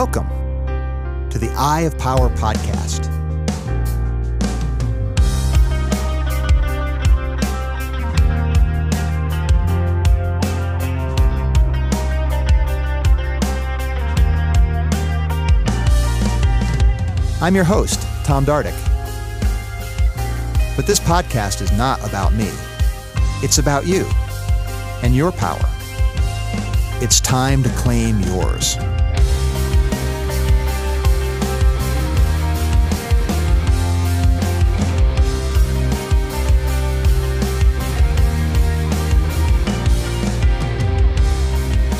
Welcome to the Eye of Power podcast. I'm your host, Tom Dardick. But this podcast is not about me. It's about you and your power. It's time to claim yours.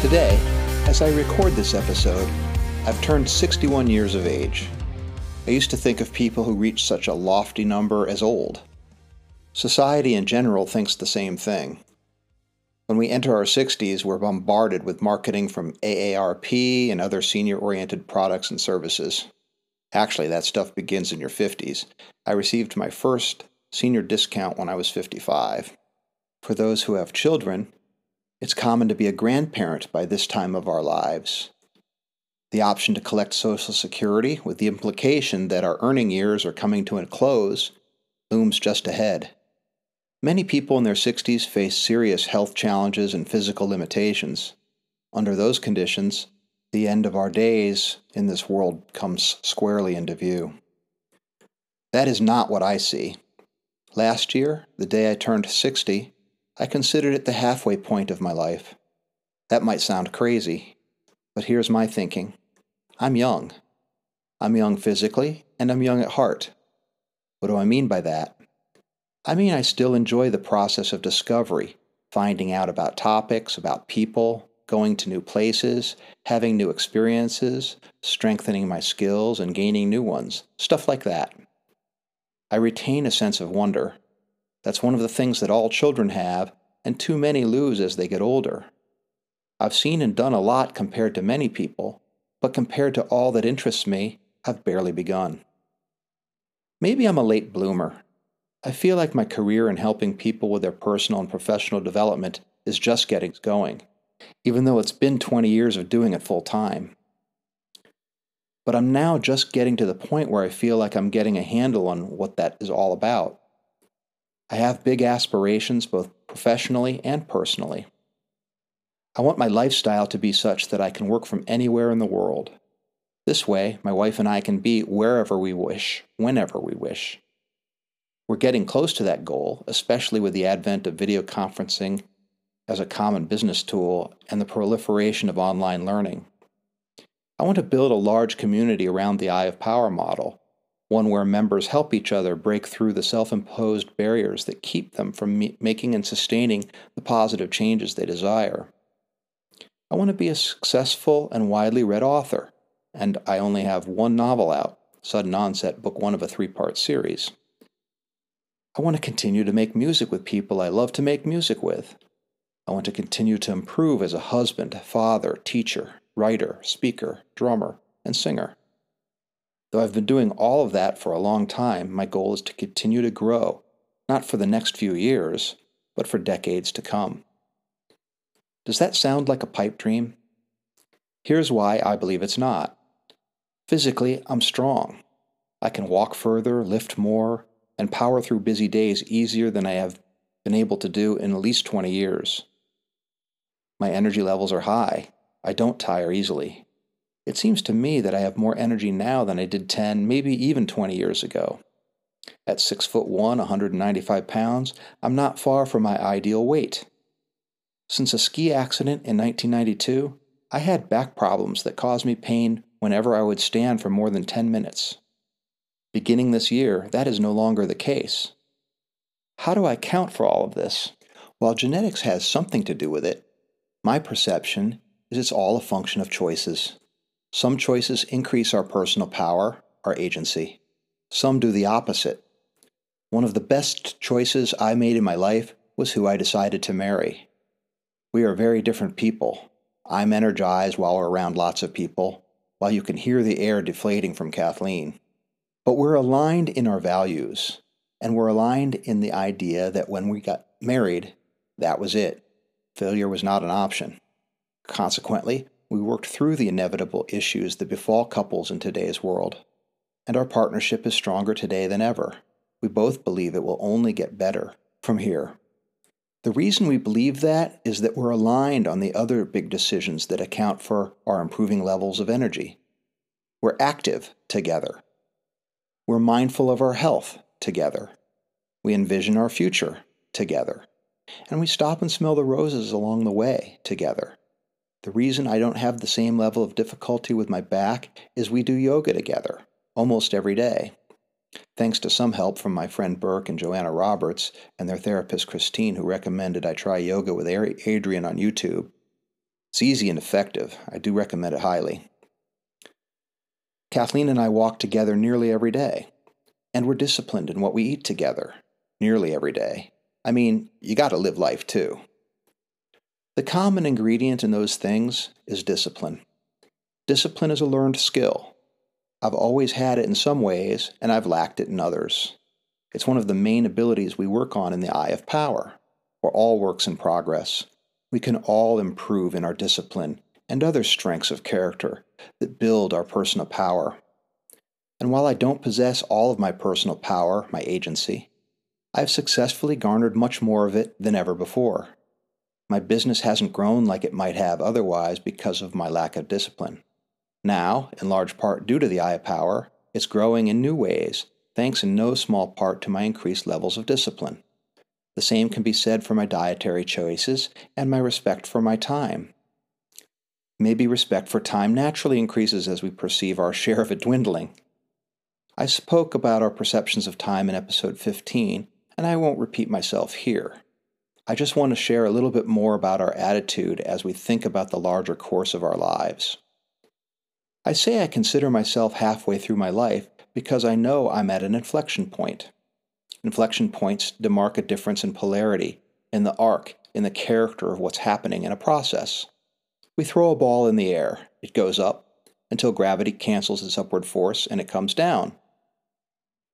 Today, as I record this episode, I've turned 61 years of age. I used to think of people who reach such a lofty number as old. Society in general thinks the same thing. When we enter our 60s, we're bombarded with marketing from AARP and other senior oriented products and services. Actually, that stuff begins in your 50s. I received my first senior discount when I was 55. For those who have children, it's common to be a grandparent by this time of our lives. The option to collect Social Security, with the implication that our earning years are coming to a close, looms just ahead. Many people in their 60s face serious health challenges and physical limitations. Under those conditions, the end of our days in this world comes squarely into view. That is not what I see. Last year, the day I turned 60, I considered it the halfway point of my life. That might sound crazy, but here's my thinking I'm young. I'm young physically, and I'm young at heart. What do I mean by that? I mean, I still enjoy the process of discovery, finding out about topics, about people, going to new places, having new experiences, strengthening my skills, and gaining new ones, stuff like that. I retain a sense of wonder that's one of the things that all children have, and too many lose as they get older. I've seen and done a lot compared to many people, but compared to all that interests me, I've barely begun. Maybe I'm a late bloomer. I feel like my career in helping people with their personal and professional development is just getting going, even though it's been 20 years of doing it full time. But I'm now just getting to the point where I feel like I'm getting a handle on what that is all about. I have big aspirations, both professionally and personally. I want my lifestyle to be such that I can work from anywhere in the world. This way, my wife and I can be wherever we wish, whenever we wish. We're getting close to that goal, especially with the advent of video conferencing as a common business tool and the proliferation of online learning. I want to build a large community around the Eye of Power model one where members help each other break through the self imposed barriers that keep them from me- making and sustaining the positive changes they desire. I want to be a successful and widely read author, and I only have one novel out, Sudden Onset, book one of a three part series. I want to continue to make music with people I love to make music with. I want to continue to improve as a husband, father, teacher, writer, speaker, drummer, and singer. Though I've been doing all of that for a long time, my goal is to continue to grow, not for the next few years, but for decades to come. Does that sound like a pipe dream? Here's why I believe it's not. Physically, I'm strong. I can walk further, lift more, and power through busy days easier than I have been able to do in at least 20 years. My energy levels are high. I don't tire easily. It seems to me that I have more energy now than I did 10, maybe even 20 years ago. At 6 foot 1, 195 pounds, I'm not far from my ideal weight. Since a ski accident in 1992, I had back problems that caused me pain whenever I would stand for more than 10 minutes. Beginning this year, that is no longer the case. How do I account for all of this? While genetics has something to do with it, my perception is it's all a function of choices. Some choices increase our personal power, our agency. Some do the opposite. One of the best choices I made in my life was who I decided to marry. We are very different people. I'm energized while we're around lots of people, while you can hear the air deflating from Kathleen. But we're aligned in our values, and we're aligned in the idea that when we got married, that was it. Failure was not an option. Consequently, we worked through the inevitable issues that befall couples in today's world, and our partnership is stronger today than ever. We both believe it will only get better from here. The reason we believe that is that we're aligned on the other big decisions that account for our improving levels of energy. We're active together. We're mindful of our health together. We envision our future together. And we stop and smell the roses along the way together. The reason I don't have the same level of difficulty with my back is we do yoga together almost every day. Thanks to some help from my friend Burke and Joanna Roberts and their therapist Christine, who recommended I try yoga with Adriene on YouTube. It's easy and effective. I do recommend it highly. Kathleen and I walk together nearly every day, and we're disciplined in what we eat together nearly every day. I mean, you got to live life too. The common ingredient in those things is discipline. Discipline is a learned skill. I've always had it in some ways, and I've lacked it in others. It's one of the main abilities we work on in the Eye of Power. We're all works in progress. We can all improve in our discipline and other strengths of character that build our personal power. And while I don't possess all of my personal power, my agency, I've successfully garnered much more of it than ever before. My business hasn't grown like it might have otherwise because of my lack of discipline. Now, in large part due to the eye power, it's growing in new ways, thanks in no small part to my increased levels of discipline. The same can be said for my dietary choices and my respect for my time. Maybe respect for time naturally increases as we perceive our share of it dwindling. I spoke about our perceptions of time in episode 15, and I won't repeat myself here. I just want to share a little bit more about our attitude as we think about the larger course of our lives. I say I consider myself halfway through my life because I know I'm at an inflection point. Inflection points demark a difference in polarity, in the arc, in the character of what's happening in a process. We throw a ball in the air, it goes up until gravity cancels its upward force and it comes down.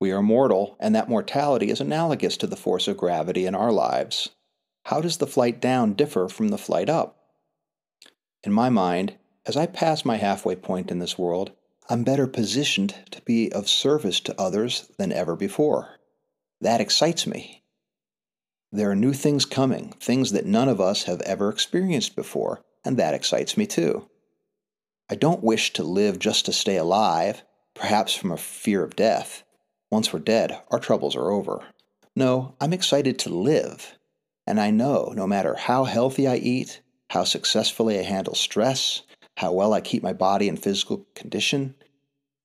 We are mortal, and that mortality is analogous to the force of gravity in our lives. How does the flight down differ from the flight up? In my mind, as I pass my halfway point in this world, I'm better positioned to be of service to others than ever before. That excites me. There are new things coming, things that none of us have ever experienced before, and that excites me too. I don't wish to live just to stay alive, perhaps from a fear of death. Once we're dead, our troubles are over. No, I'm excited to live. And I know no matter how healthy I eat, how successfully I handle stress, how well I keep my body in physical condition,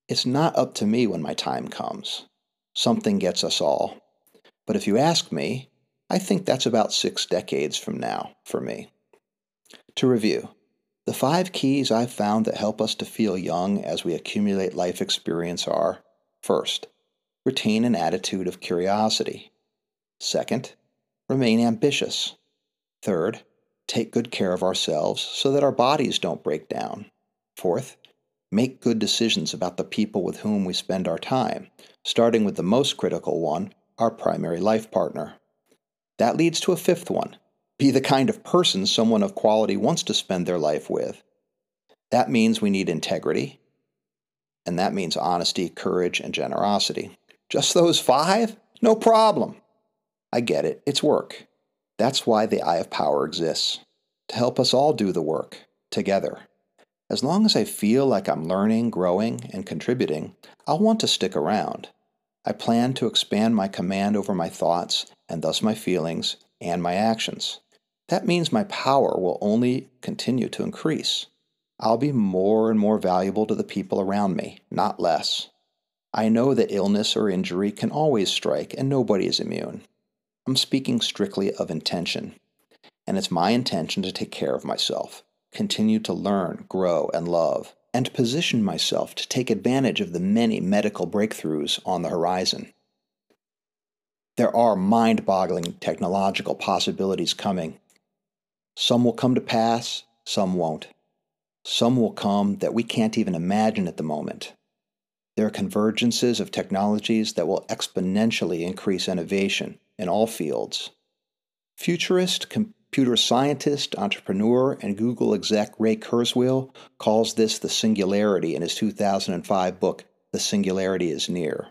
it's not up to me when my time comes. Something gets us all. But if you ask me, I think that's about six decades from now for me. To review, the five keys I've found that help us to feel young as we accumulate life experience are first, retain an attitude of curiosity. Second, remain ambitious. Third, take good care of ourselves so that our bodies don't break down. Fourth, make good decisions about the people with whom we spend our time, starting with the most critical one, our primary life partner. That leads to a fifth one be the kind of person someone of quality wants to spend their life with. That means we need integrity, and that means honesty, courage, and generosity. Just those five? No problem. I get it, it's work. That's why the Eye of Power exists to help us all do the work together. As long as I feel like I'm learning, growing, and contributing, I'll want to stick around. I plan to expand my command over my thoughts, and thus my feelings, and my actions. That means my power will only continue to increase. I'll be more and more valuable to the people around me, not less. I know that illness or injury can always strike, and nobody is immune. I'm speaking strictly of intention. And it's my intention to take care of myself, continue to learn, grow, and love, and position myself to take advantage of the many medical breakthroughs on the horizon. There are mind boggling technological possibilities coming. Some will come to pass, some won't. Some will come that we can't even imagine at the moment. There are convergences of technologies that will exponentially increase innovation in all fields. Futurist, computer scientist, entrepreneur, and Google exec Ray Kurzweil calls this the singularity in his 2005 book, The Singularity is Near.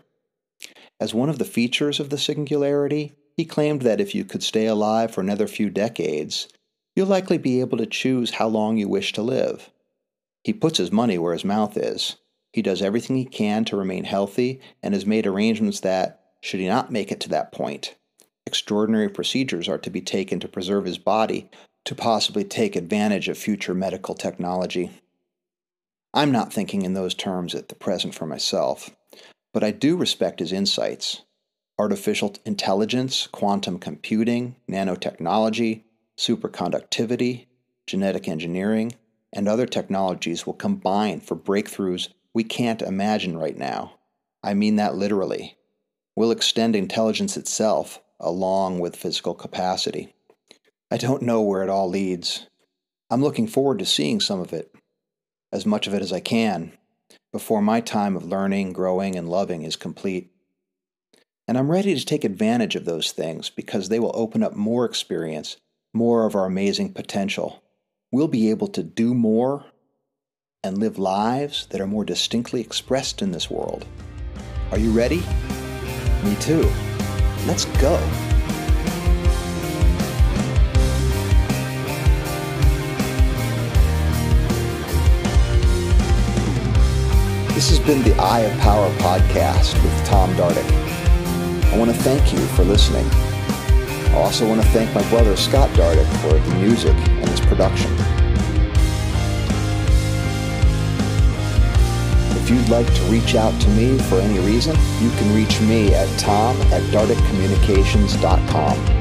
As one of the features of the singularity, he claimed that if you could stay alive for another few decades, you'll likely be able to choose how long you wish to live. He puts his money where his mouth is. He does everything he can to remain healthy and has made arrangements that, should he not make it to that point, extraordinary procedures are to be taken to preserve his body to possibly take advantage of future medical technology. I'm not thinking in those terms at the present for myself, but I do respect his insights. Artificial intelligence, quantum computing, nanotechnology, superconductivity, genetic engineering, and other technologies will combine for breakthroughs we can't imagine right now. I mean that literally. We'll extend intelligence itself along with physical capacity. I don't know where it all leads. I'm looking forward to seeing some of it, as much of it as I can, before my time of learning, growing, and loving is complete. And I'm ready to take advantage of those things because they will open up more experience, more of our amazing potential. We'll be able to do more and live lives that are more distinctly expressed in this world. Are you ready? Me too. Let's go. This has been the Eye of Power podcast with Tom Dardick. I want to thank you for listening. I also want to thank my brother Scott Dardick for the music and his production. If you'd like to reach out to me for any reason, you can reach me at tom at dardickcommunications.com.